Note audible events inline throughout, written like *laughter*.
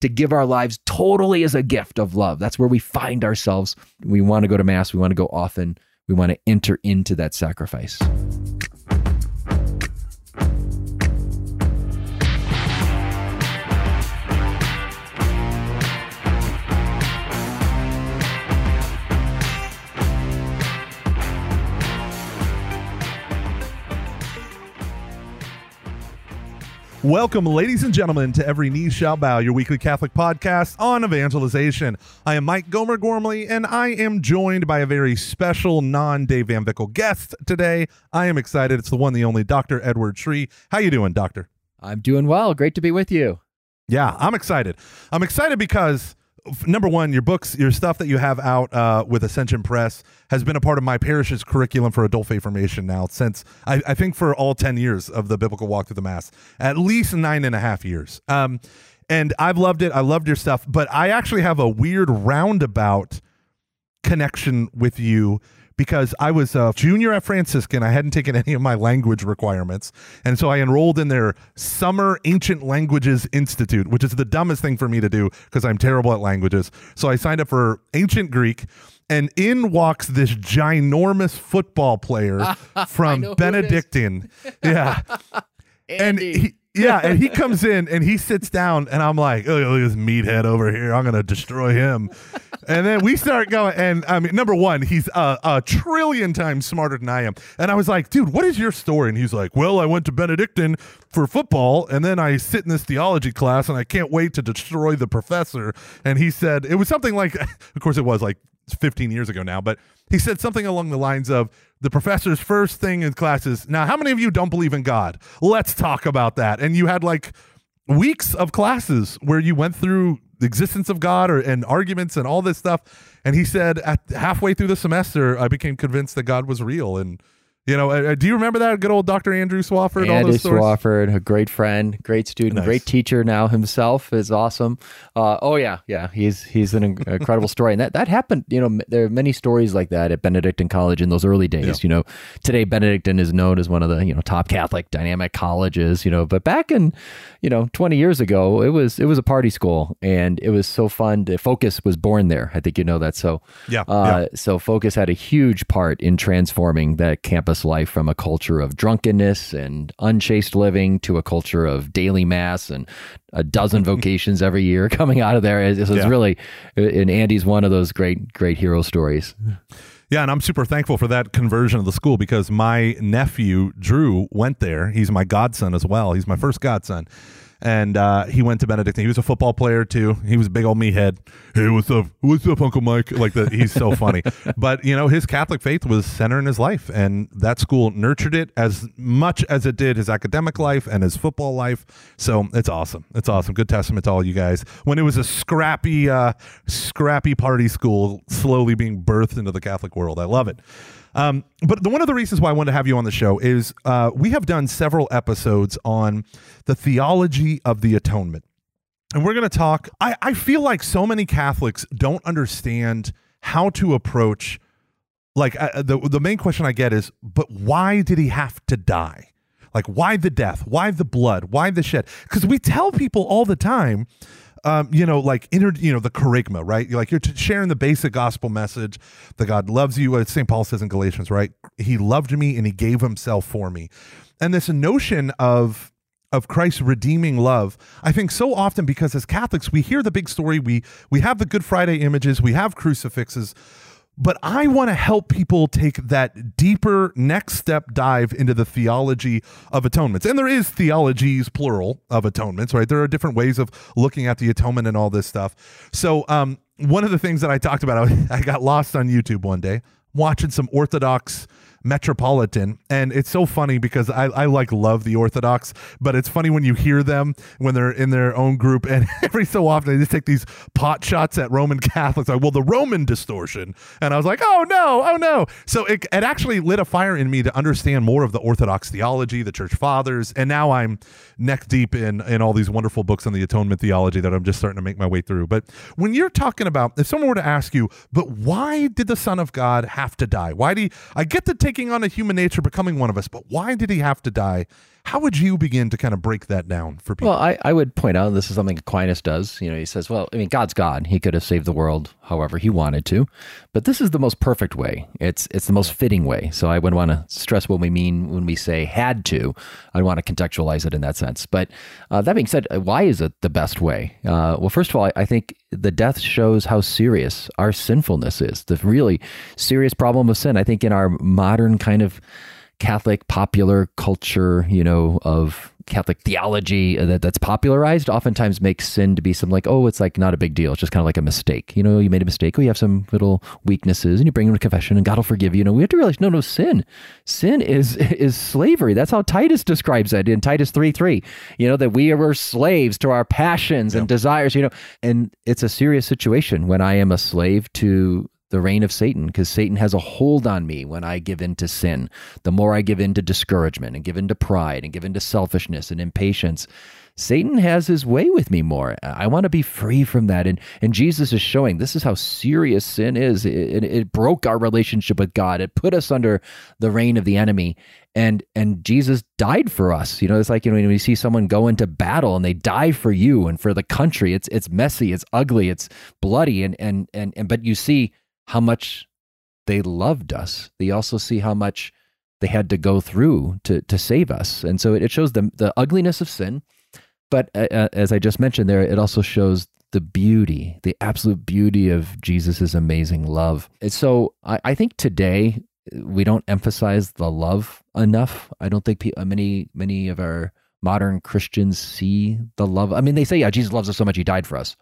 to give our lives totally as a gift of love. That's where we find ourselves. We want to go to Mass, we want to go often, we want to enter into that sacrifice. Welcome, ladies and gentlemen, to Every Knee Shall Bow, your weekly Catholic podcast on evangelization. I am Mike Gomer Gormley, and I am joined by a very special non Dave Van Vickle guest today. I am excited. It's the one, the only Dr. Edward Sri. How you doing, Doctor? I'm doing well. Great to be with you. Yeah, I'm excited. I'm excited because number one, your books, your stuff that you have out uh, with Ascension Press has been a part of my parish's curriculum for adult faith formation now since I, I, think for all 10 years of the biblical walk through the mass, at least nine and a half years. Um, and I've loved it. I loved your stuff, but I actually have a weird roundabout connection with you because I was a junior at Franciscan. I hadn't taken any of my language requirements. And so I enrolled in their Summer Ancient Languages Institute, which is the dumbest thing for me to do because I'm terrible at languages. So I signed up for Ancient Greek. And in walks this ginormous football player *laughs* from Benedictine. Yeah. *laughs* and he, yeah, and he *laughs* comes in and he sits down, and I'm like, oh, look at this meathead over here. I'm gonna destroy him. and then we start going, and I mean, number one, he's a, a, trillion times smarter than I am. And I was like, dude, what is your story? And he's like, well, I went to Benedictine for football, and then I sit in this theology class, and I can't wait to destroy the professor. And he said it was something like, *laughs* of course, it was like 15 years ago now, but he said something along the lines of the professor's first thing in class is now, how many of you don't believe in God? Let's talk about that. And you had like weeks of classes where you went through the existence of God or and arguments and all this stuff. And he said at halfway through the semester, I became convinced that God was real and you know, uh, do you remember that good old Dr. Andrew Swafford? Andrew Swafford, a great friend, great student, nice. great teacher now himself is awesome. Uh, oh yeah, yeah, he's he's an incredible story, and that that happened. You know, there are many stories like that at Benedictine College in those early days. Yeah. You know, today Benedictine is known as one of the you know top Catholic dynamic colleges. You know, but back in you know 20 years ago, it was it was a party school, and it was so fun. To, Focus was born there. I think you know that. So yeah, uh, yeah. so Focus had a huge part in transforming that campus life from a culture of drunkenness and unchaste living to a culture of daily mass and a dozen *laughs* vocations every year *laughs* coming out of there. It, it's yeah. really, and Andy's one of those great, great hero stories. Yeah, and I'm super thankful for that conversion of the school because my nephew Drew went there. He's my godson as well. He's my first godson and uh, he went to Benedictine. He was a football player too. He was a big old meathead. Hey, what's up? What's up, Uncle Mike? Like the, he's so funny. *laughs* but you know, his Catholic faith was center in his life, and that school nurtured it as much as it did his academic life and his football life. So it's awesome. It's awesome. Good testament to all you guys. When it was a scrappy, uh, scrappy party school, slowly being birthed into the Catholic world. I love it. Um, but the, one of the reasons why I wanted to have you on the show is uh, we have done several episodes on the theology of the atonement. And we're going to talk. I, I feel like so many Catholics don't understand how to approach. Like uh, the the main question I get is, but why did he have to die? Like why the death? Why the blood? Why the shed? Because we tell people all the time um, you know, like inter, you know, the kerygma, right? You're like you're sharing the basic gospel message that God loves you. As St. Paul says in Galatians, right? He loved me and he gave himself for me. And this notion of of Christ's redeeming love. I think so often because as Catholics we hear the big story, we we have the Good Friday images, we have crucifixes, but I want to help people take that deeper next step dive into the theology of atonements. And there is theologies, plural, of atonements, right? There are different ways of looking at the atonement and all this stuff. So, um, one of the things that I talked about, *laughs* I got lost on YouTube one day watching some Orthodox Metropolitan. And it's so funny because I, I like love the Orthodox, but it's funny when you hear them when they're in their own group. And *laughs* every so often they just take these pot shots at Roman Catholics. Like, well, the Roman distortion. And I was like, oh no, oh no. So it, it actually lit a fire in me to understand more of the Orthodox theology, the church fathers. And now I'm neck deep in, in all these wonderful books on the atonement theology that I'm just starting to make my way through. But when you're talking about, if someone were to ask you, but why did the Son of God have to die? Why do you, I get to take on a human nature, becoming one of us. But why did he have to die? How would you begin to kind of break that down for people? Well, I, I would point out, this is something Aquinas does. You know, he says, well, I mean, God's God. He could have saved the world however he wanted to, but this is the most perfect way. It's it's the most fitting way. So I would want to stress what we mean when we say had to. I want to contextualize it in that sense. But uh, that being said, why is it the best way? Uh, well, first of all, I, I think the death shows how serious our sinfulness is. The really serious problem of sin. I think in our modern kind of Catholic popular culture, you know, of Catholic theology that, that's popularized oftentimes makes sin to be something like, oh, it's like not a big deal. It's just kind of like a mistake. You know, you made a mistake. Oh, you have some little weaknesses and you bring them to confession and God will forgive you. You know, we have to realize, no, no, sin. Sin is *laughs* is slavery. That's how Titus describes it in Titus 3 3. You know, that we were slaves to our passions and desires, you know, and it's a serious situation when I am a slave to the reign of Satan because Satan has a hold on me when I give in to sin. The more I give in to discouragement and give in to pride and give in to selfishness and impatience, Satan has his way with me more. I want to be free from that. And, and Jesus is showing this is how serious sin is. It, it, broke our relationship with God, it put us under the reign of the enemy. And, and Jesus died for us. You know, it's like, you know, when you see someone go into battle and they die for you and for the country, it's, it's messy, it's ugly, it's bloody. And, and, and, and, but you see, how much they loved us. They also see how much they had to go through to to save us, and so it, shows the the ugliness of sin. But uh, uh, as I just mentioned there, it also shows the beauty, the absolute beauty of Jesus's amazing love. And so I, I think today we don't emphasize the love enough. I don't think pe- many many of our modern Christians see the love. I mean, they say, "Yeah, Jesus loves us so much; He died for us."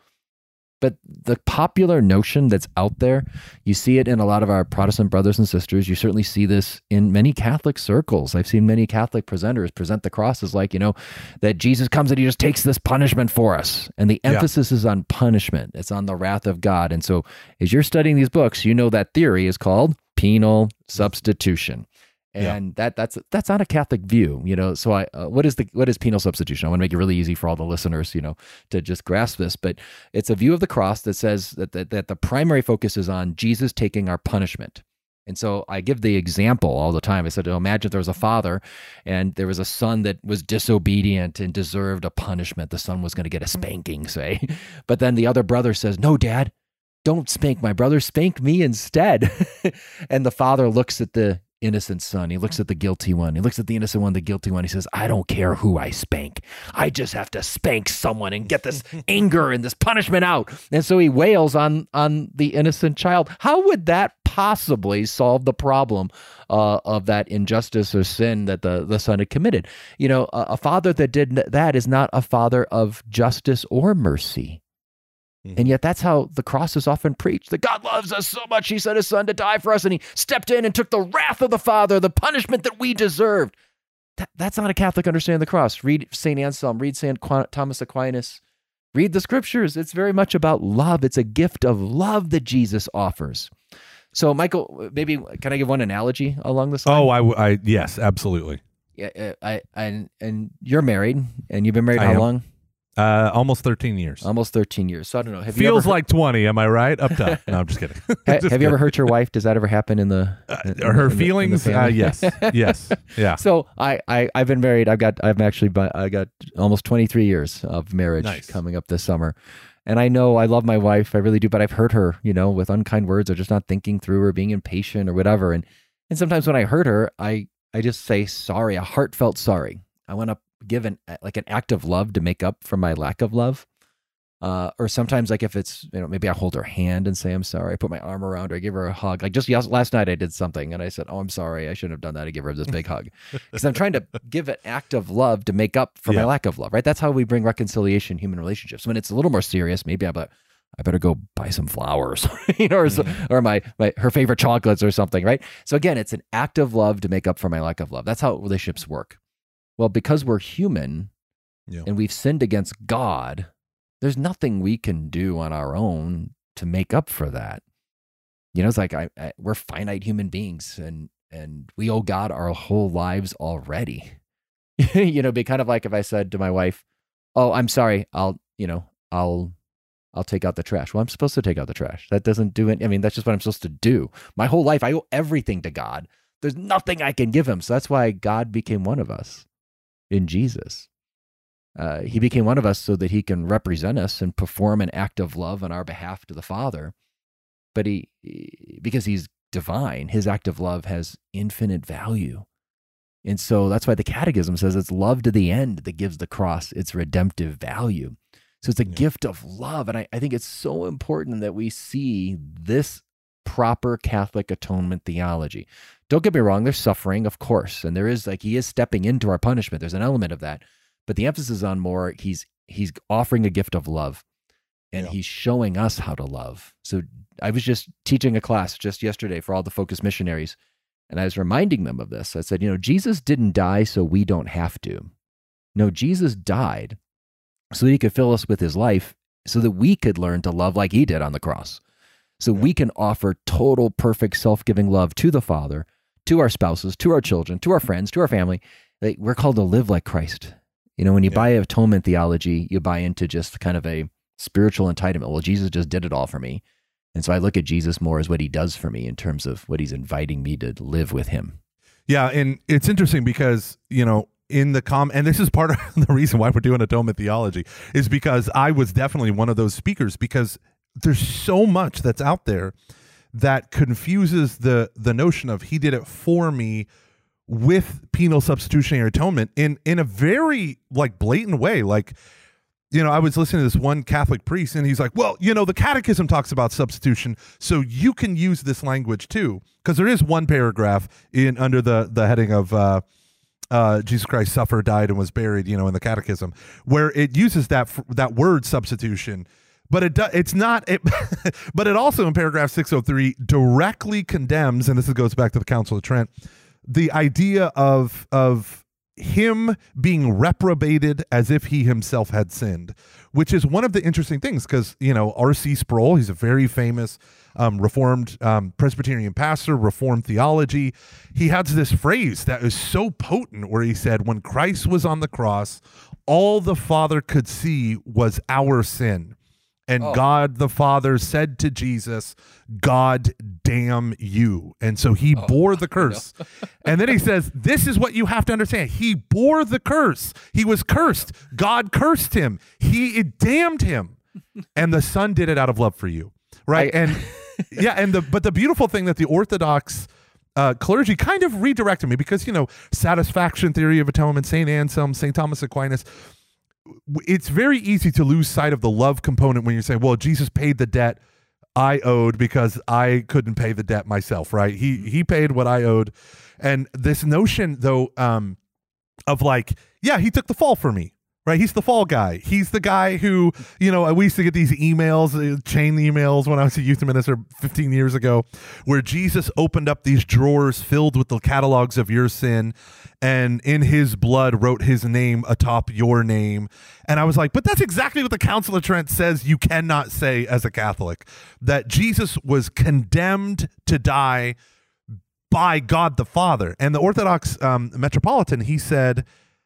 But the popular notion that's out there, you see it in a lot of our Protestant brothers and sisters. You certainly see this in many Catholic circles. I've seen many Catholic presenters present the cross as like, you know, that Jesus comes and he just takes this punishment for us. And the emphasis yeah. is on punishment, it's on the wrath of God. And so as you're studying these books, you know that theory is called penal substitution and yeah. that that's that's not a Catholic view, you know. So I, uh, what is the what is penal substitution? I want to make it really easy for all the listeners, you know, to just grasp this. But it's a view of the cross that says that that, that the primary focus is on Jesus taking our punishment. And so I give the example all the time. I said, oh, imagine there was a father and there was a son that was disobedient and deserved a punishment. The son was going to get a spanking, say. *laughs* But then the other brother says, no, dad, don't spank my brother, spank me instead. *laughs* and the father looks at the innocent son. He looks at the guilty one. He looks at the innocent one, the guilty one. He says, I don't care who I spank. I just have to spank someone and get this *laughs* anger and this punishment out. And so he wails on on the innocent child. How would that possibly solve the problem uh, of that injustice or sin that the, the son had committed? You know, a, a father that did that is not a father of justice or mercy. Mm-hmm. And yet, that's how the cross is often preached that God loves us so much, He sent His Son to die for us, and He stepped in and took the wrath of the Father, the punishment that we deserved. That, that's not a Catholic understanding of the cross. Read St. Anselm, read St. Thomas Aquinas, read the scriptures. It's very much about love, it's a gift of love that Jesus offers. So, Michael, maybe can I give one analogy along this line? Oh, I, I yes, absolutely. Yeah, uh, I, and, and you're married, and you've been married I how am. long? Uh, almost 13 years. Almost 13 years. So I don't know. Have Feels like 20. Am I right? Up top. No, I'm just kidding. *laughs* *laughs* just have kidding. you ever hurt your wife? Does that ever happen in the uh, in, her in feelings? The, uh, yes, *laughs* yes, yeah. So I, I I've been married. I've got I've actually I got almost 23 years of marriage nice. coming up this summer. And I know I love my wife, I really do, but I've hurt her, you know, with unkind words or just not thinking through or being impatient or whatever. And and sometimes when I hurt her, I I just say sorry, a heartfelt sorry. I want to give an like an act of love to make up for my lack of love. Uh, or sometimes like if it's you know maybe I hold her hand and say I'm sorry. I put my arm around her, I give her a hug. Like just last night I did something and I said, "Oh, I'm sorry. I shouldn't have done that." I give her this big hug *laughs* because I'm trying to give an act of love to make up for yeah. my lack of love. Right? That's how we bring reconciliation in human relationships. When it's a little more serious, maybe I'm like, I better go buy some flowers, *laughs* you know, or, mm-hmm. or my, my her favorite chocolates or something, right? So again, it's an act of love to make up for my lack of love. That's how relationships work. Well, because we're human yeah. and we've sinned against God, there's nothing we can do on our own to make up for that. You know, it's like I, I, we're finite human beings and and we owe God our whole lives already. *laughs* you know, be kind of like if I said to my wife, "Oh, I'm sorry. I'll, you know, I'll I'll take out the trash." Well, I'm supposed to take out the trash. That doesn't do it. I mean, that's just what I'm supposed to do. My whole life I owe everything to God. There's nothing I can give him. So that's why God became one of us. In Jesus. Uh, he became one of us so that he can represent us and perform an act of love on our behalf to the Father. But he, because he's divine, his act of love has infinite value. And so that's why the Catechism says it's love to the end that gives the cross its redemptive value. So it's a yeah. gift of love. And I, I think it's so important that we see this proper Catholic atonement theology. Don't get me wrong, there's suffering, of course, and there is like he is stepping into our punishment. There's an element of that. But the emphasis on more, he's he's offering a gift of love and yeah. he's showing us how to love. So I was just teaching a class just yesterday for all the focus missionaries, and I was reminding them of this. I said, you know, Jesus didn't die so we don't have to. No, Jesus died so that he could fill us with his life so that we could learn to love like he did on the cross. So yeah. we can offer total, perfect, self giving love to the Father, to our spouses, to our children, to our friends, to our family. Like, we're called to live like Christ. You know, when you yeah. buy atonement theology, you buy into just kind of a spiritual entitlement. Well, Jesus just did it all for me. And so I look at Jesus more as what he does for me in terms of what he's inviting me to live with him. Yeah. And it's interesting because, you know, in the com and this is part of *laughs* the reason why we're doing atonement theology is because I was definitely one of those speakers because there's so much that's out there that confuses the the notion of he did it for me with penal substitutionary atonement in in a very like blatant way like you know, I was listening to this one Catholic priest, and he's like, "Well, you know, the Catechism talks about substitution, so you can use this language too, because there is one paragraph in under the the heading of." Uh, uh, Jesus Christ suffered, died, and was buried. You know, in the Catechism, where it uses that that word substitution, but it do, it's not. It, *laughs* but it also in paragraph 603 directly condemns, and this goes back to the Council of Trent, the idea of of him being reprobated as if he himself had sinned, which is one of the interesting things because, you know, R.C. Sproul, he's a very famous um, Reformed um, Presbyterian pastor, Reformed theology. He has this phrase that is so potent where he said, When Christ was on the cross, all the Father could see was our sin. And oh. God the Father said to Jesus, God damn you. And so he oh, bore *laughs* the curse. and then he says, This is what you have to understand. He bore the curse. He was cursed. God cursed him. He damned him. And the Son did it out of love for you. Right. I, and *laughs* yeah, and the but the beautiful thing that the Orthodox uh, clergy kind of redirected me because, you know, satisfaction theory of atonement, St. Anselm, St. Thomas Aquinas, it's very easy to lose sight of the love component when you're saying, well, Jesus paid the debt I owed because I couldn't pay the debt myself, right? He he paid what I owed. And this notion though um of like, yeah, he took the fall for me right? He's the fall guy. He's the guy who, you know, we used to get these emails, uh, chain emails when I was a youth minister 15 years ago, where Jesus opened up these drawers filled with the catalogs of your sin and in his blood wrote his name atop your name. And I was like, but that's exactly what the Council of Trent says you cannot say as a Catholic that Jesus was condemned to die by God the Father. And the Orthodox um, Metropolitan, he said,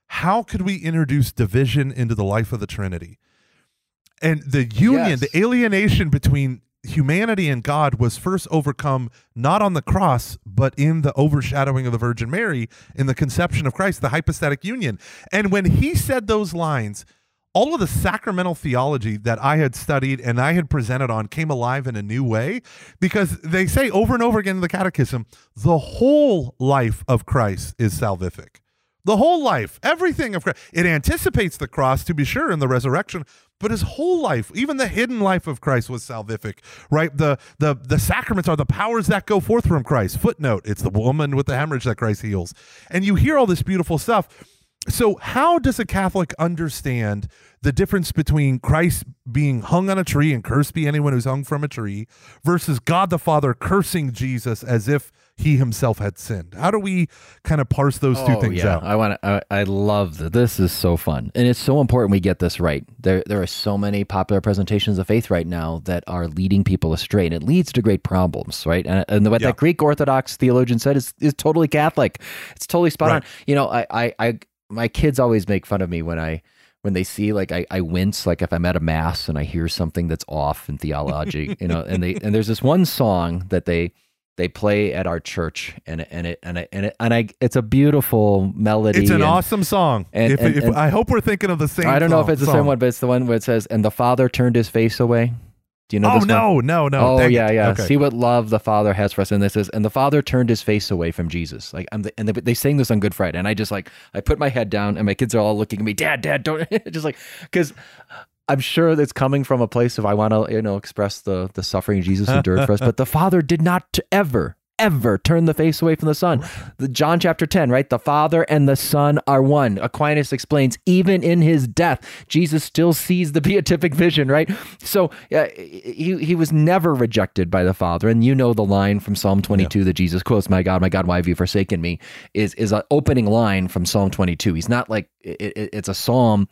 how could we introduce division into the life of the Trinity? And the union, yes. the alienation between humanity and God was first overcome not on the cross, but in the overshadowing of the Virgin Mary, in the conception of Christ, the hypostatic union. And when he said those lines, all of the sacramental theology that I had studied and I had presented on came alive in a new way because they say over and over again in the catechism the whole life of Christ is salvific. The whole life, everything of Christ. It anticipates the cross, to be sure, in the resurrection, but his whole life, even the hidden life of Christ was salvific, right? The the the sacraments are the powers that go forth from Christ. Footnote, it's the woman with the hemorrhage that Christ heals. And you hear all this beautiful stuff. So, how does a Catholic understand the difference between Christ being hung on a tree and cursed be anyone who's hung from a tree versus God the Father cursing Jesus as if he himself had sinned. How do we kind of parse those two oh, things yeah. out? I want to. I, I, love that. This is so fun, and it's so important we get this right. There, there are so many popular presentations of faith right now that are leading people astray, and it leads to great problems, right? And, and what yeah. that Greek Orthodox theologian said is is totally Catholic. It's totally spot right. on. You know, I, I, I, my kids always make fun of me when I when they see like I, I wince like if I'm at a mass and I hear something that's off in theology, you know, and they and there's this one song that they they play at our church, and and it and it, and it, and I it's a beautiful melody. It's an and, awesome song. and- if, if, I hope we're thinking of the same. I don't know if it's the song. same one, but it's the one where it says, "And the father turned his face away." Do you know? Oh this one? no, no, no! oh yeah, yeah. Okay. See what love the Father has for us, and this is, and the Father turned his face away from Jesus. Like, I'm the, and they, they sing this on Good Friday, and I just like, I put my head down, and my kids are all looking at me, Dad, Dad, don't, *laughs* just like, because I'm sure that's coming from a place of I want to, you know, express the the suffering Jesus endured for us, *laughs* but the Father did not ever. Ever turn the face away from the Son. The John chapter 10, right? The Father and the Son are one. Aquinas explains, even in his death, Jesus still sees the beatific vision, right? So uh, he, he was never rejected by the Father. And you know the line from Psalm 22 that Jesus quotes, My God, my God, why have you forsaken me? is is an opening line from Psalm 22. He's not like, it, it- it's a psalm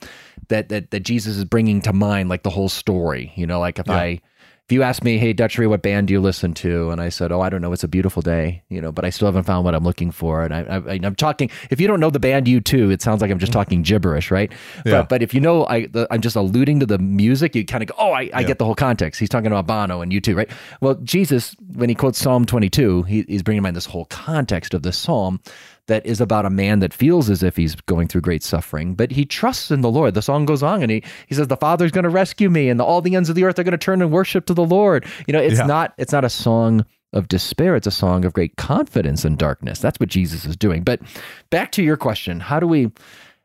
that, that, that Jesus is bringing to mind, like the whole story. You know, like if I, if you ask me, hey, Dr. Sri, what band do you listen to? And I said, oh, I don't know. It's a beautiful day, you know, but I still haven't found what I'm looking for. And I, I, I'm talking, if you don't know the band U2, it sounds like I'm just mm-hmm. talking gibberish, right? Yeah. But, but if you know, I, the, I'm just alluding to the music, you kind of go, oh, I, I get the whole context. He's talking about Bono and U2, right? Well, Jesus, when he quotes Psalm 22, he, he's bringing to mind this whole context of this psalm that is about a man that feels as if he's going through great suffering, but he trusts in the Lord. The song goes on and he, he says, The Father's going to rescue me, and the, all the ends of the earth are going to turn and worship to the Lord. You know, it's Yeah. not it's not a song of despair, it's a song of great confidence in darkness. That's what Jesus is doing. But back to your question, how do we how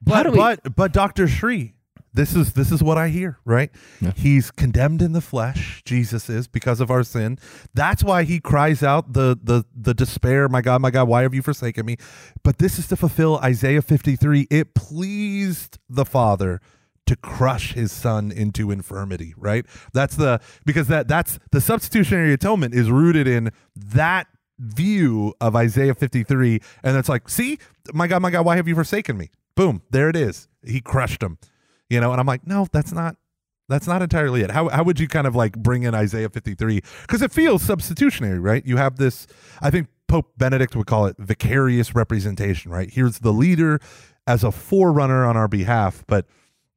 But do we but but Doctor Sri, this is this is what I hear. Right? He's condemned in the flesh. Jesus is because of our sin. That's why he cries out the the the despair. My God, my God, why have you forsaken me? But this is to fulfill Isaiah fifty three. It pleased the Father to crush his son into infirmity right that's the because that that's the substitutionary atonement is rooted in that view of Isaiah 53 and it's like see my god my god why have you forsaken me boom there it is he crushed him you know and I'm like no that's not that's not entirely it how how would you kind of like bring in Isaiah 53 cuz it feels substitutionary right you have this I think Pope Benedict would call it vicarious representation right here's the leader as a forerunner on our behalf but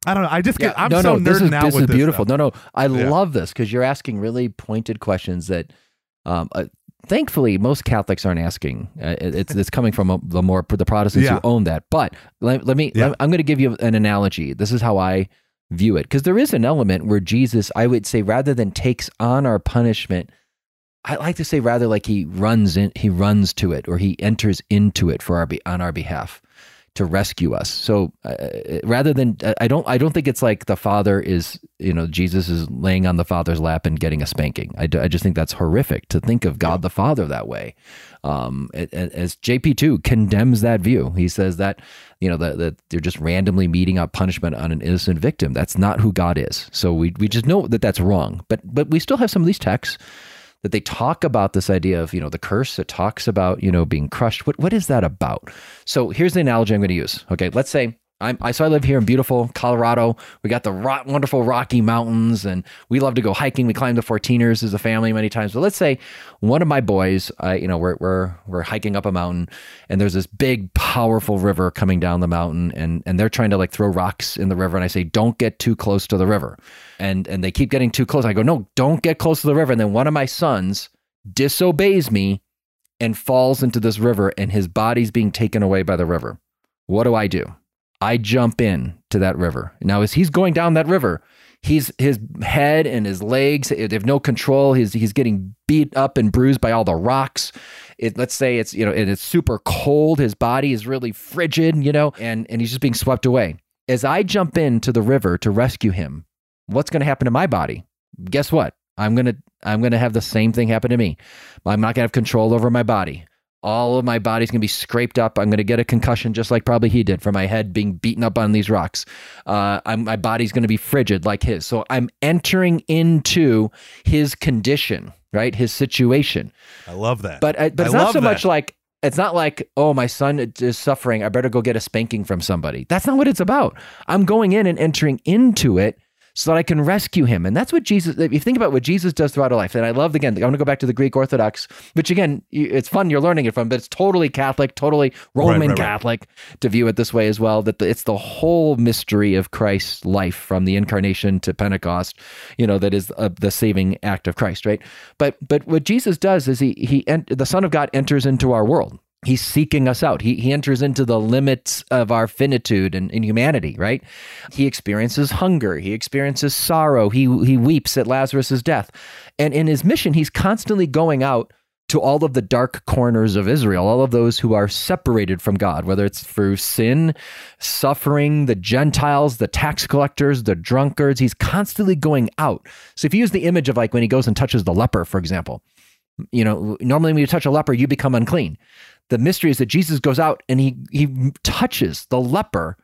I don't know. I just get. I'm no, so no, this is out this is beautiful. Stuff. No, no, I Yeah. love this because you're asking really pointed questions that, um, uh, thankfully, most Catholics aren't asking. Uh, it's it's coming from a, the more the Protestants Yeah. who own that. But let, let me. Yeah. let- I'm going to give you an analogy. This is how I view it because there is an element where Jesus, I would say, rather than takes on our punishment. I like to say rather like he runs in, he runs to it, or he enters into it for our be, on our behalf to rescue us. So uh, rather than I don't I don't think it's like the father is you know Jesus is laying on the father's lap and getting a spanking. I, do- I just think that's horrific to think of God the Father that way. Um, as JP two condemns that view, he says that you know that that they're just randomly meeting out punishment on an innocent victim. That's not who God is. So we we just know that that's wrong. But but we still have some of these texts that they talk about this idea of you know the curse. It talks about you know being crushed. What what is that about? So here's the analogy i'm going to use okay? Let's say I'm, I so I live here in beautiful Colorado. We got the wonderful Rocky Mountains, and we love to go hiking. We climb the 14ers as a family many times. But let's say one of my boys, I, you know, we're we're we're hiking up a mountain, and there's this big, powerful river coming down the mountain, and and they're trying to like throw rocks in the river, and I say, don't get too close to the river, and and they keep getting too close. I go, no, don't get close to the river, and then one of my sons disobeys me and falls into this river, and his body's being taken away by the river. What do I do? I jump in to that river. Now, as he's going down that river, he's his head and his legs they have no control. He's he's getting beat up and bruised by all the rocks. It, let's say it's you know and it's super cold. His body is really frigid, you know, and and he's just being swept away. As I jump into the river to rescue him, what's going to happen to my body? Guess what? I'm gonna I'm gonna have the same thing happen to me. I'm not gonna have control over my body. All of my body's gonna be scraped up. I'm gonna get a concussion just like probably he did from my head being beaten up on these rocks. Uh, I'm, my body's gonna be frigid like his. So I'm entering into his condition, right? His situation. I love that. But uh, but I it's not so that. much like it's not like oh my son is suffering. I better go get a spanking from somebody. That's not what it's about. I'm going in and entering into it so that I can rescue him. And that's what Jesus, if you think about what Jesus does throughout our life, and I love, again, I'm going to go back to the Greek Orthodox, which again, it's fun you're learning it from, but it's totally Catholic, totally Roman right, right, Catholic right. to view it this way as well, that the, it's the whole mystery of Christ's life from the incarnation to Pentecost, you know, that is uh, the saving act of Christ, right? But, but what Jesus does is he, he, the Son of God enters into our world he's seeking us out. He, he enters into the limits of our finitude and, and, humanity, right? He experiences hunger. He experiences sorrow. He, he weeps at Lazarus's death. And in his mission, he's constantly going out to all of the dark corners of Israel, all of those who are separated from God, whether it's through sin, suffering, the Gentiles, the tax collectors, the drunkards. He's constantly going out. So if you use the image of like when he goes and touches the leper, for example, you know, normally when you touch a leper, you become unclean the mystery is that Jesus goes out and he he touches the leper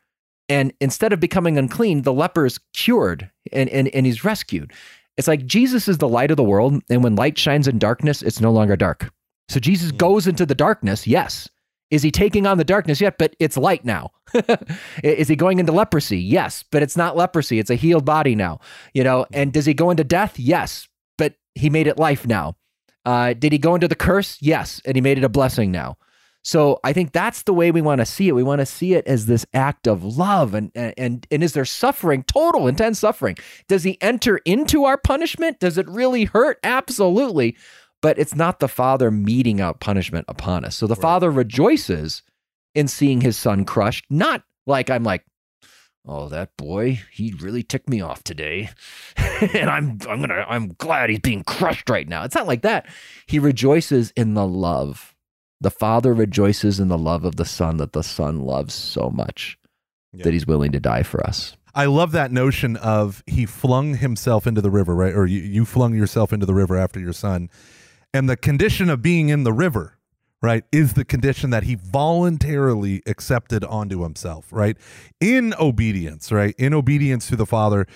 and instead of becoming unclean, the leper is cured and, and, and he's rescued. It's like Jesus is the light of the world, and when light shines in darkness, it's no longer dark. So Jesus hmm. goes into the darkness, yes. Is he taking on the darkness yet? But it's light now. *laughs* is he going into leprosy? Yes, but it's not leprosy. It's a healed body now. You know, and does he go into death? Yes, but he made it life now. Uh, did he go into the curse? Yes, and he made it a blessing now. So I think that's the way we want to see it. We want to see it as this act of love and and and is there suffering, total intense suffering? Does he enter into our punishment? Does it really hurt? Absolutely. But it's not the father meting out punishment upon us. So the right. father rejoices in seeing his son crushed, not like I'm like, oh, that boy, he really ticked me off today. *laughs* and I'm I'm gonna I'm glad he's being crushed right now. It's not like that. He rejoices in the love the Father rejoices in the love of the Son that the Son loves so much yeah. that he's willing to die for us. I love that notion of he flung himself into the river, right? Or you, you flung yourself into the river after your son. And the condition of being in the river, right, is the condition that he voluntarily accepted onto himself, right? In obedience, right? In obedience to the Father.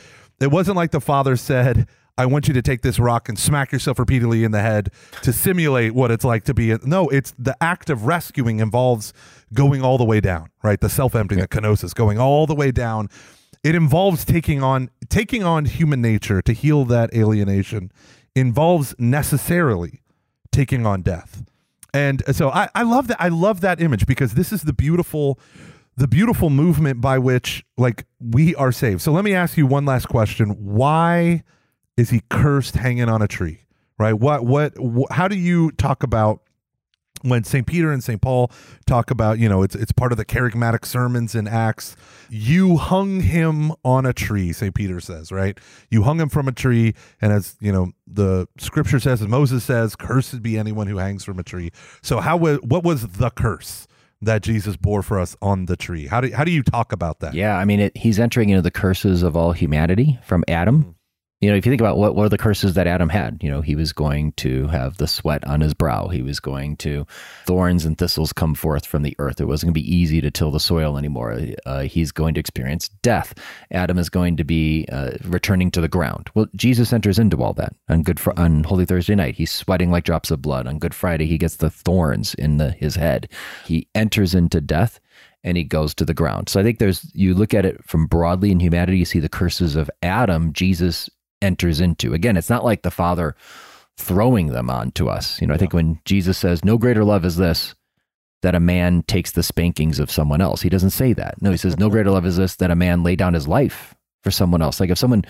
It wasn't like the Father said, I want you to take this rock and smack yourself repeatedly in the head to simulate what it's like to be. A, no, it's the act of rescuing involves going all the way down, right? The self emptying, the kenosis, going all the way down. It involves taking on taking on human nature to heal that alienation. Involves necessarily taking on death. And so I, I love that I love that image because this is the beautiful the beautiful movement by which like we are saved. So let me ask you one last question. Why is he cursed hanging on a tree? Right? What what wh- how do you talk about when St. Peter and St. Paul talk about, you know, it's it's part of the kerygmatic sermons in Acts. You hung him on a tree, St. Peter says, right? You hung him from a tree, and as you know, the scripture says, and Moses says, "Cursed be anyone who hangs from a tree." So, how was what was the curse? that Jesus bore for us on the tree. How do how do you talk about that? Yeah, I mean, it, he's entering into the curses of all humanity from Adam mm-hmm. You know, if you think about what, are the curses that Adam had, you know, he was going to have the sweat on his brow. He was going to thorns and thistles come forth from the earth. It wasn't going to be easy to till the soil anymore. Uh, he's going to experience death. Adam is going to be uh, returning to the ground. Well, Jesus enters into all that on Good fr- on Holy Thursday night. He's sweating like drops of blood. On Good Friday, he gets the thorns in the, his head. He enters into death and he goes to the ground. So I think there's you look at it from broadly in humanity, you see the curses of Adam, Jesus enters into. Again, it's not like the Father throwing them onto us. You know, I yeah. think when Jesus says, No greater love is this, that a man takes the spankings of someone else. He doesn't say that. No, he says, No greater love is this, that a man lay down his life for someone else. Like if someone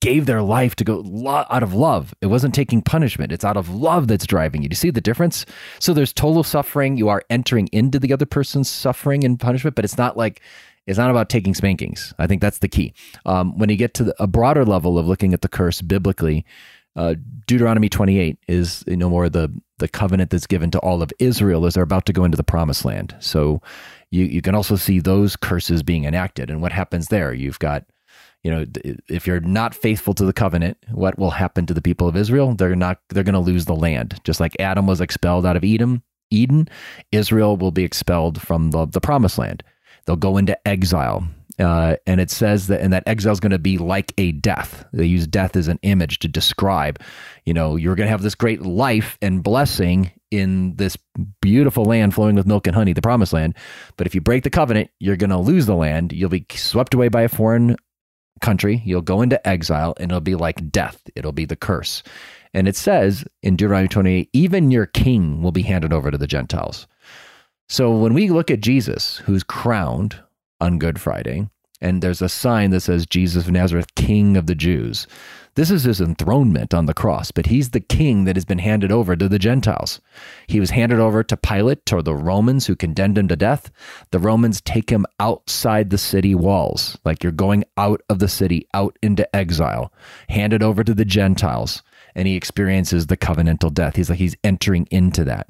gave their life to go lo- out of love, it wasn't taking punishment. It's out of love that's driving you. Do you see the difference? So there's total suffering. You are entering into the other person's suffering and punishment, but it's not like it's not about taking spankings. I think that's the key. Um, when you get to the, a broader level of looking at the curse biblically, uh, Deuteronomy 28 is you know more the the covenant that's given to all of Israel as they're about to go into the promised land. So you you can also see those curses being enacted and what happens there. You've got you know if you're not faithful to the covenant, what will happen to the people of Israel? They're not they're going to lose the land. Just like Adam was expelled out of Eden, Eden, Israel will be expelled from the, the promised land. They'll go into exile. Uh, and it says that, and that exile is going to be like a death. They use death as an image to describe, you know, you're going to have this great life and blessing in this beautiful land flowing with milk and honey, the promised land. But if you break the covenant, you're going to lose the land. You'll be swept away by a foreign country, you'll go into exile, and it'll be like death. It'll be the curse. And it says in Deuteronomy 28, even your king will be handed over to the Gentiles. So when we look at Jesus, who's crowned on Good Friday, and there's a sign that says Jesus of Nazareth, King of the Jews. This is his enthronement on the cross, but he's the king that has been handed over to the Gentiles. He was handed over to Pilate, to the Romans who condemned him to death. The Romans take him outside the city walls, like you're going out of the city, out into exile, handed over to the Gentiles, and he experiences the covenantal death. He's like he's entering into that.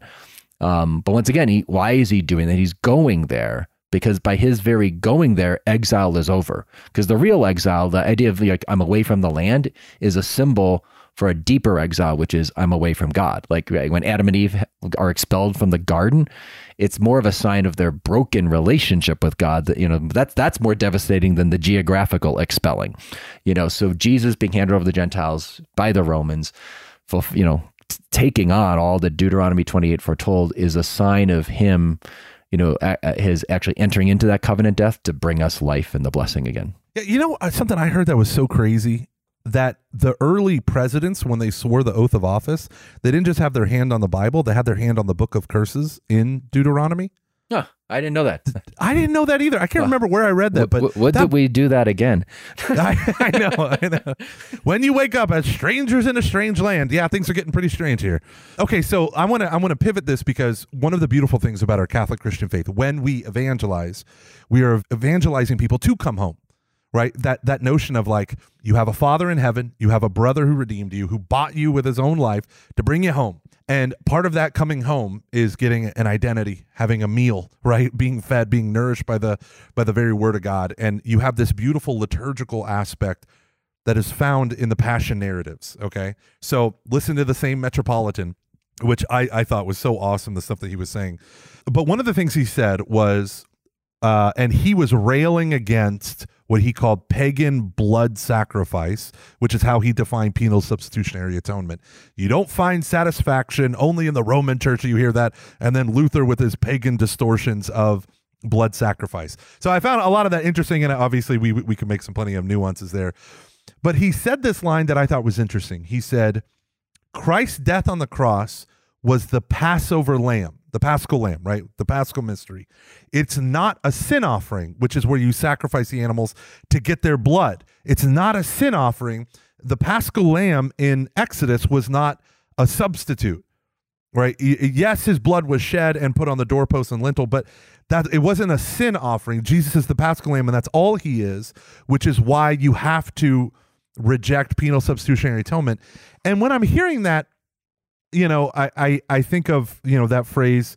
Um, but once again, he, why is he doing that? He's going there because by his very going there, exile is over. Because the real exile, the idea of like I'm away from the land, is a symbol for a deeper exile, which is I'm away from God. Like when Adam and Eve are expelled from the garden, it's more of a sign of their broken relationship with God. That you know that's that's more devastating than the geographical expelling. You know, so Jesus being handed over to the Gentiles by the Romans, for you know taking on all that Deuteronomy 28 foretold is a sign of him you know, his actually entering into that covenant death to bring us life and the blessing again. Yeah, you know, uh, something I heard that was so crazy that the early presidents, when they swore the oath of office, they didn't just have their hand on the Bible; they had their hand on the book of curses in Deuteronomy. I didn't know that. *laughs* I didn't know that either. I can't remember where I read that, but what that, did we do that again? *laughs* I, I, know, I know. When you wake up as strangers in a strange land, yeah, things are getting pretty strange here. Okay, so I want to I want to pivot this because one of the beautiful things about our Catholic Christian faith, when we evangelize, we are evangelizing people to come home right that that notion of like you have a father in heaven you have a brother who redeemed you who bought you with his own life to bring you home and part of that coming home is getting an identity, having a meal, *laughs* right? Being fed, being nourished by the by the very word of God. And you have this beautiful liturgical aspect that is found in the passion narratives. Okay. So listen to the same metropolitan, which I, I thought was so awesome, the stuff that he was saying. But one of the things he said was, uh, and he was railing against what he called pagan blood sacrifice, which is how he defined penal substitutionary atonement. You don't find satisfaction only in the Roman church. You hear that. And then Luther with his pagan distortions of blood sacrifice. So I found a lot of that interesting. And obviously, we, we can make some plenty of nuances there. But he said this line that I thought was interesting. He said, Christ's death on the cross was the Passover lamb the paschal lamb, right? The paschal mystery. It's not a sin offering, which is where you sacrifice the animals to get their blood. It's not a sin offering. The paschal lamb in Exodus was not a substitute, right? Yes, his blood was shed and put on the doorpost and lintel, but that it wasn't a sin offering. Jesus is the paschal lamb, and that's all he is, which is why you have to reject penal substitutionary atonement. And when I'm hearing that, you know, I, I, I think of, you know, that phrase,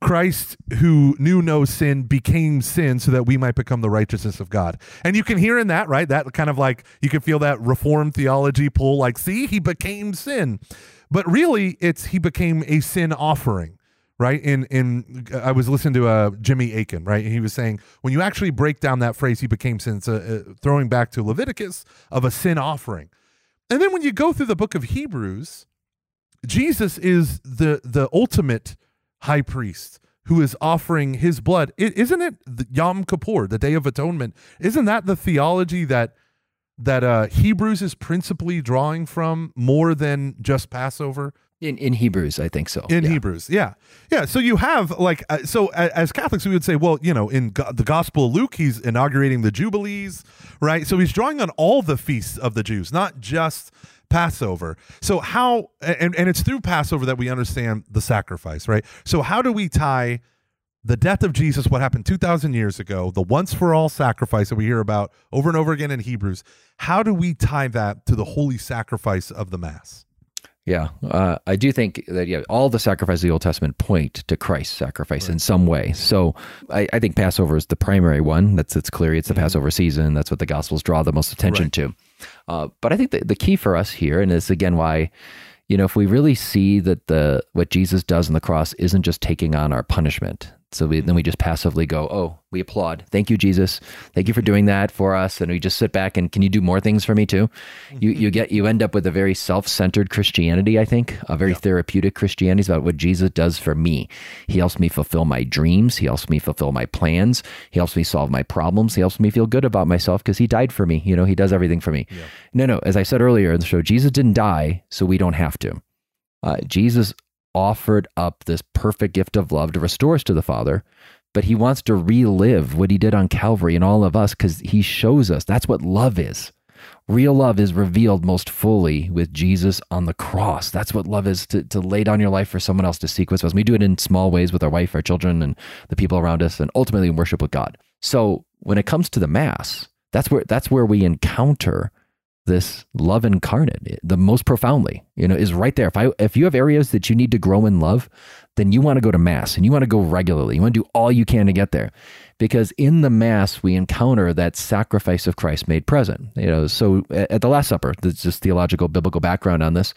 Christ, who knew no sin, became sin so that we might become the righteousness of God. And you can hear in that, right? That kind of like, you can feel that reformed theology pull, like, see, he became sin. But really, it's he became a sin offering, right? In, in, I was listening to uh, Jimmy Akin, right? And he was saying, when you actually break down that phrase, he became sin, it's a, uh, throwing back to Leviticus of a sin offering. And then when you go through the book of Hebrews, Jesus is the the ultimate high priest who is offering his blood. is not it the Yom Kippur, the Day of Atonement? Isn't that the theology that that uh, Hebrews is principally drawing from more than just Passover? In in Hebrews, I think so. In yeah. Hebrews, yeah, yeah. So you have like uh, so as Catholics, we would say, well, you know, in go- the Gospel of Luke, he's inaugurating the Jubilees, right? So he's drawing on all the feasts of the Jews, not just Passover. So how and and it's through Passover that we understand the sacrifice, right? So how do we tie the death of Jesus, what happened 2000 years ago, the once for all sacrifice that we hear about over and over again in Hebrews, how do we tie that to the holy sacrifice of the mass? Yeah, uh, I do think that yeah, all the sacrifices of the Old Testament point to Christ's sacrifice right. in some way. So I, I, think Passover is the primary one. That's it's clear. It's the mm-hmm. Passover season. That's what the Gospels draw the most attention right. to. Uh, but I think the, the key for us here, and this again why, you know, if we really see that the what Jesus does on the cross isn't just taking on our punishment, So we, then we just passively go, oh, we applaud. Thank you, Jesus. Thank you for doing that for us. And we just sit back and can you do more things for me too? You you get you end up with a very self-centered Christianity, I think, a very yeah. therapeutic Christianity is about what Jesus does for me. He helps me fulfill my dreams. He helps me fulfill my plans. He helps me solve my problems. He helps me feel good about myself because he died for me. You know, he does everything for me. Yeah. No, no, as I said earlier in the show, Jesus didn't die, so we don't have to. Uh, Jesus offered up this perfect gift of love to restore us to the Father, but he wants to relive what he did on Calvary in all of us because he shows us that's what love is. Real love is revealed most fully with Jesus on the cross. That's what love is to, to lay down your life for someone else to seek with us. We do it in small ways with our wife, our children, and the people around us, and ultimately in worship with God. So when it comes to the Mass, that's where that's where we encounter this love incarnate the most profoundly you know is right there. If i if you have areas that you need to grow in love then you want to go to mass and you want to go regularly. You want to do all you can to get there. Because in the mass we encounter that sacrifice of christ made present you know. So at the last supper there's just theological biblical background on this.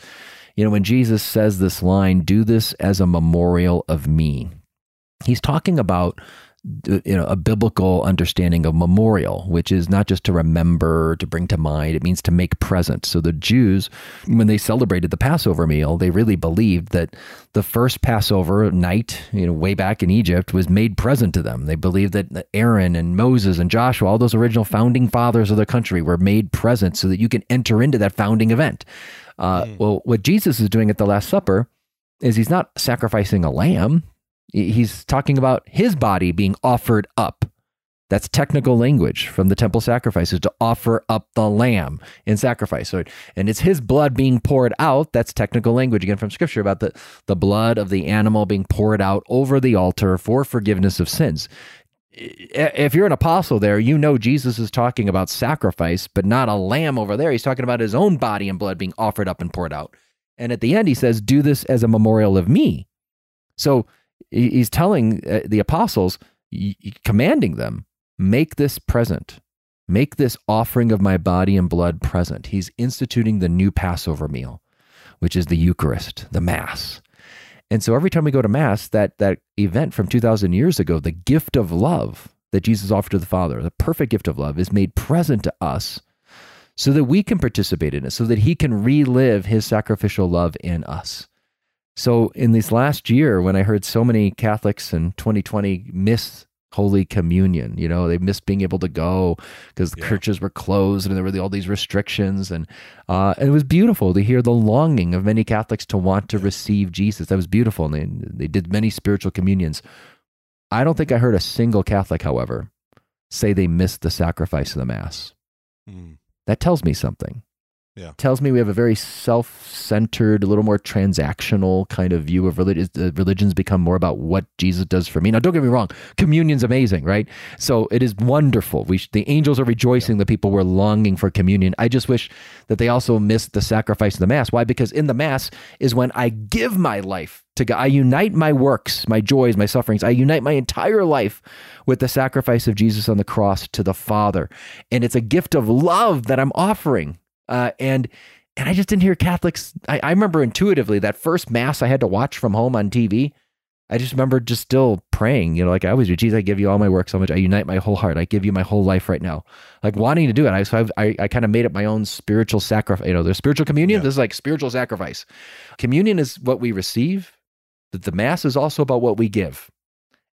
You know when jesus says this line do this as a memorial of me he's talking about you know a biblical understanding of memorial which is not just to remember to bring to mind it means to make present. So the jews when they celebrated the passover meal they really believed that the first passover night you know way back in egypt was made present to them. They believed that aaron and moses and joshua all those original founding fathers of the country were made present so that you can enter into that founding event. Uh, mm. well what jesus is doing at the last supper is he's not sacrificing a lamb He's talking about his body being offered up. That's technical language from the temple sacrifices to offer up the lamb in sacrifice. So, and it's his blood being poured out. That's technical language again from scripture about the, the blood of the animal being poured out over the altar for forgiveness of sins. If you're an apostle there, you know Jesus is talking about sacrifice, but not a lamb over there. He's talking about his own body and blood being offered up and poured out. And at the end, he says, Do this as a memorial of me. So, He's telling uh, the apostles, commanding them, make this present. Make this offering of my body and blood present. He's instituting the new Passover meal, which is the Eucharist, the Mass. And so every time we go to Mass, that, that event from 2,000 years ago, the gift of love that Jesus offered to the Father, the perfect gift of love, is made present to us so that we can participate in it, so that He can relive His sacrificial love in us. So in this last year, when I heard so many Catholics in 2020 miss Holy Communion, you know, they missed being able to go because the yeah. churches were closed and there were all these restrictions, and, uh, and it was beautiful to hear the longing of many Catholics to want to receive Jesus. That was beautiful, and they they did many spiritual communions. I don't think I heard a single Catholic, however, say they missed the sacrifice of the Mass. Mm. That tells me something yeah. tells me we have a very self-centered, a little more transactional kind of view of religion. Uh, religions become more about what Jesus does for me. Now, don't get me wrong, communion's amazing, right? So it is wonderful. We the angels are rejoicing yeah. that people were longing for communion. I just wish that they also missed the sacrifice of the mass. Why? Because in the mass is when I give my life to God. I unite my works, my joys, my sufferings. I unite my entire life with the sacrifice of Jesus on the cross to the Father, and it's a gift of love that I'm offering uh, and and I just didn't hear Catholics. I, I remember intuitively that first mass I had to watch from home on TV. I just remember just still praying, you know, like I always do. Jesus, I give you all my work so much. I unite my whole heart. I give you my whole life right now. Like wanting to do it. I so I, I, I kind of made it my own spiritual sacrifice. You know, there's spiritual communion. Yeah. This is like spiritual sacrifice. Communion is what we receive. That the mass is also about what we give.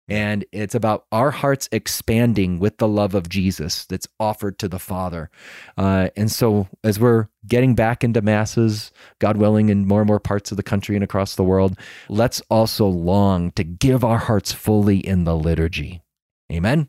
And it's about our hearts expanding with the love of Jesus that's offered to the Father. Uh, and so, as we're getting back into masses, God willing, in more and more parts of the country and across the world, let's also long to give our hearts fully in the liturgy. Amen.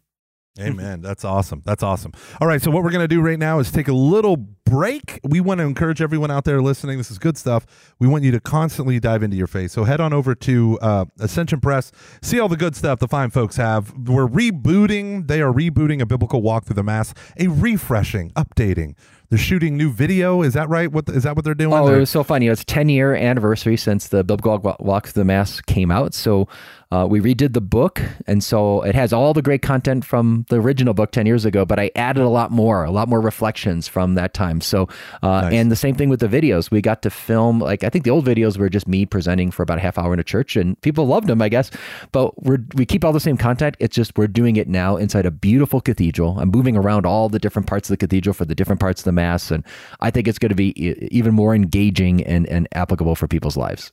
Amen. That's awesome. That's awesome. All right. So, what we're going to do right now is take a little break. We want to encourage everyone out there listening. This is good stuff. We want you to constantly dive into your faith. So, head on over to uh, Ascension Press, see all the good stuff the fine folks have. We're rebooting, they are rebooting a biblical walk through the Mass, a refreshing, updating, they're shooting new video. Is that right? What is that what they're doing? Oh, They're- it was so funny. It's 10 year anniversary since the Biblical Walk Through the Mass came out. So uh, we redid the book. And so it has all the great content from the original book 10 years ago, but I added a lot more, a lot more reflections from that time. So, uh, Nice. and the same thing with the videos. We got to film, like, I think the old videos were just me presenting for about a half hour in a church, and people loved them, I guess. But we're, we keep all the same content. It's just we're doing it now inside a beautiful cathedral. I'm moving around all the different parts of the cathedral for the different parts of the Mass. And I think it's going to be even more engaging and, and applicable for people's lives.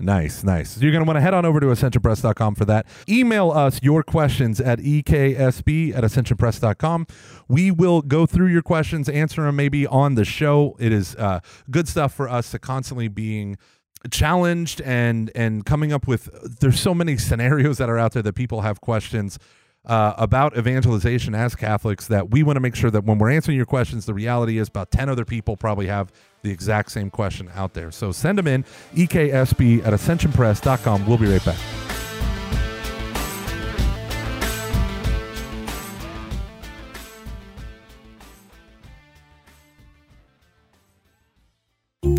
Nice, nice. You're going to want to head on over to ascensionpress.com for that. Email us your questions at eksb at ascensionpress.com. We will go through your questions, answer them maybe on the show. It is uh, good stuff for us to constantly being challenged and and coming up with there's so many scenarios that are out there that people have questions uh, about evangelization as Catholics that we want to make sure that when we're answering your questions, the reality is about 10 other people probably have the exact same question out there. So send them in, eksb at ascensionpress.com. We'll be right back.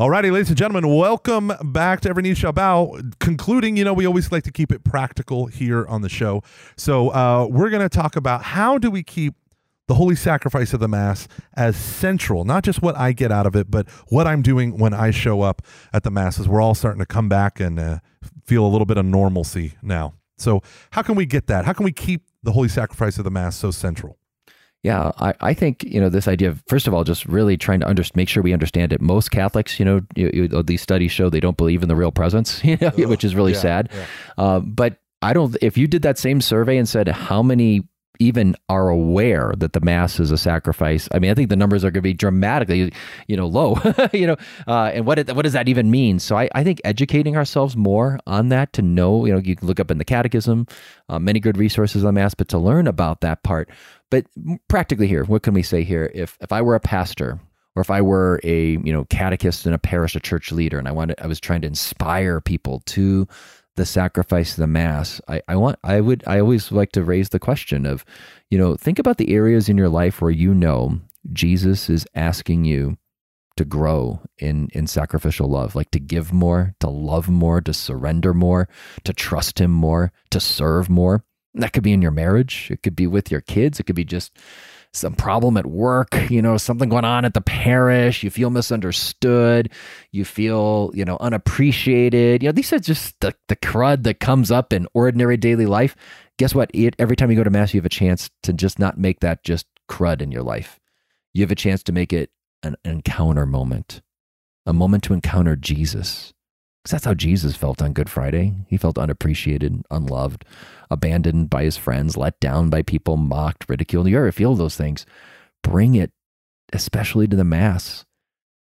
Alrighty, ladies and gentlemen, welcome back to Every Knee Shall Bow. Concluding, you know, we always like to keep it practical here on the show. So uh, we're going to talk about how do we keep the holy sacrifice of the Mass as central, not just what I get out of it, but what I'm doing when I show up at the Masses. We're all starting to come back and uh, feel a little bit of normalcy now. So, how can we get that? How can we keep the holy sacrifice of the Mass so central? Yeah, I, I think you know this idea of first of all just really trying to under, make sure we understand it. Most Catholics, you know, you, you, these studies show they don't believe in the real presence, *laughs* you know, which is really yeah, sad. yeah. Uh, but I don't. If you did that same survey and said how many even are aware that the mass is a sacrifice, I mean, I think the numbers are going to be dramatically, you know, low. *laughs* you know, uh, and what it, what does that even mean? So I, I think educating ourselves more on that to know, you know, you can look up in the Catechism, uh, many good resources on mass, but to learn about that part. But practically here, what can we say here? If if I were a pastor or if I were a you know catechist in a parish, a church leader, and I wanted I was trying to inspire people to the sacrifice of the mass, I, I want I would I always like to raise the question of, you know, think about the areas in your life where you know Jesus is asking you to grow in in sacrificial love, like to give more, to love more, to surrender more, to trust him more, to serve more. That could be in your marriage. It could be with your kids. It could be just some problem at work, you know, something going on at the parish. You feel misunderstood. You feel, you know, unappreciated. You know, these are just the, the crud that comes up in ordinary daily life. Guess what? It, every time you go to Mass, you have a chance to just not make that just crud in your life. You have a chance to make it an encounter moment, a moment to encounter Jesus. Because that's how Jesus felt on Good Friday. He felt unappreciated, unloved, abandoned by his friends, let down by people, mocked, ridiculed. You ever feel those things? Bring it, especially to the Mass,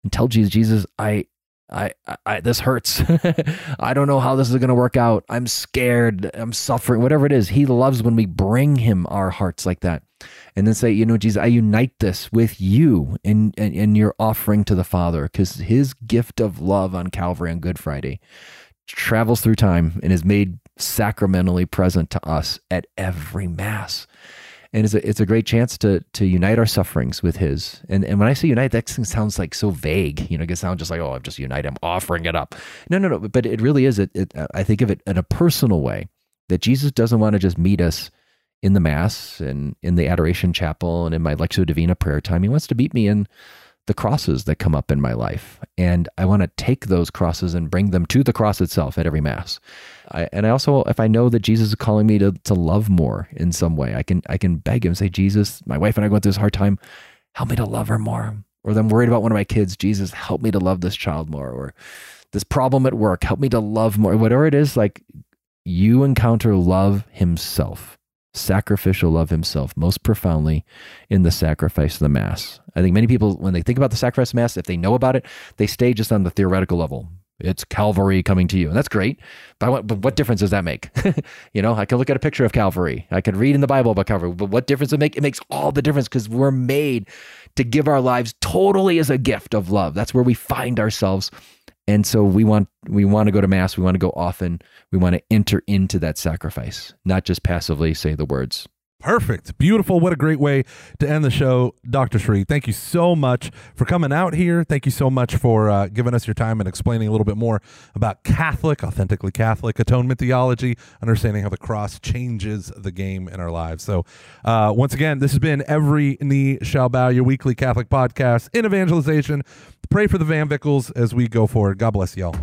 and tell Jesus, Jesus, I, I, I, this hurts. *laughs* I don't know how this is going to work out. I'm scared. I'm suffering. Whatever it is, He loves when we bring Him our hearts like that, and then say, you know, Jesus, I unite this with you in in, in your offering to the Father, because His gift of love on Calvary on Good Friday travels through time and is made sacramentally present to us at every mass. And it's a, it's a great chance to to unite our sufferings with his. And and when i say unite that thing sounds like so vague. You know it can sound just like oh i'm just unite i'm offering it up. No no no but it really is it, it i think of it in a personal way that jesus doesn't want to just meet us in the mass and in the adoration chapel and in my lectio divina prayer time. He wants to meet me in the crosses that come up in my life. And I want to take those crosses and bring them to the cross itself at every mass. I, and I also, if I know that Jesus is calling me to, to love more in some way, I can, I can beg him, say, Jesus, my wife and I go through this hard time. Help me to love her more. Or I'm worried about one of my kids. Jesus, help me to love this child more. Or this problem at work, help me to love more. Whatever it is, like you encounter love himself sacrificial love himself most profoundly in the sacrifice of the mass. I think many people, when they think about the sacrifice of mass, if they know about it, they stay just on the theoretical level. It's Calvary coming to you. And that's great. But what, but what difference does that make? *laughs* you know, I can look at a picture of Calvary. I can read in the Bible about Calvary. But what difference does it make? It makes all the difference because we're made to give our lives totally as a gift of love. That's where we find ourselves. And so we want we want to go to mass, we want to go often, we want to enter into that sacrifice, not just passively say the words. Perfect. Beautiful. What a great way to end the show. Dr. Sri, thank you so much for coming out here. Thank you so much for uh, giving us your time and explaining a little bit more about Catholic, authentically Catholic atonement theology, understanding how the cross changes the game in our lives. So, uh, once again, this has been Every Knee Shall Bow, your weekly Catholic podcast in evangelization. Pray for the Van Vickles as we go forward. God bless y'all.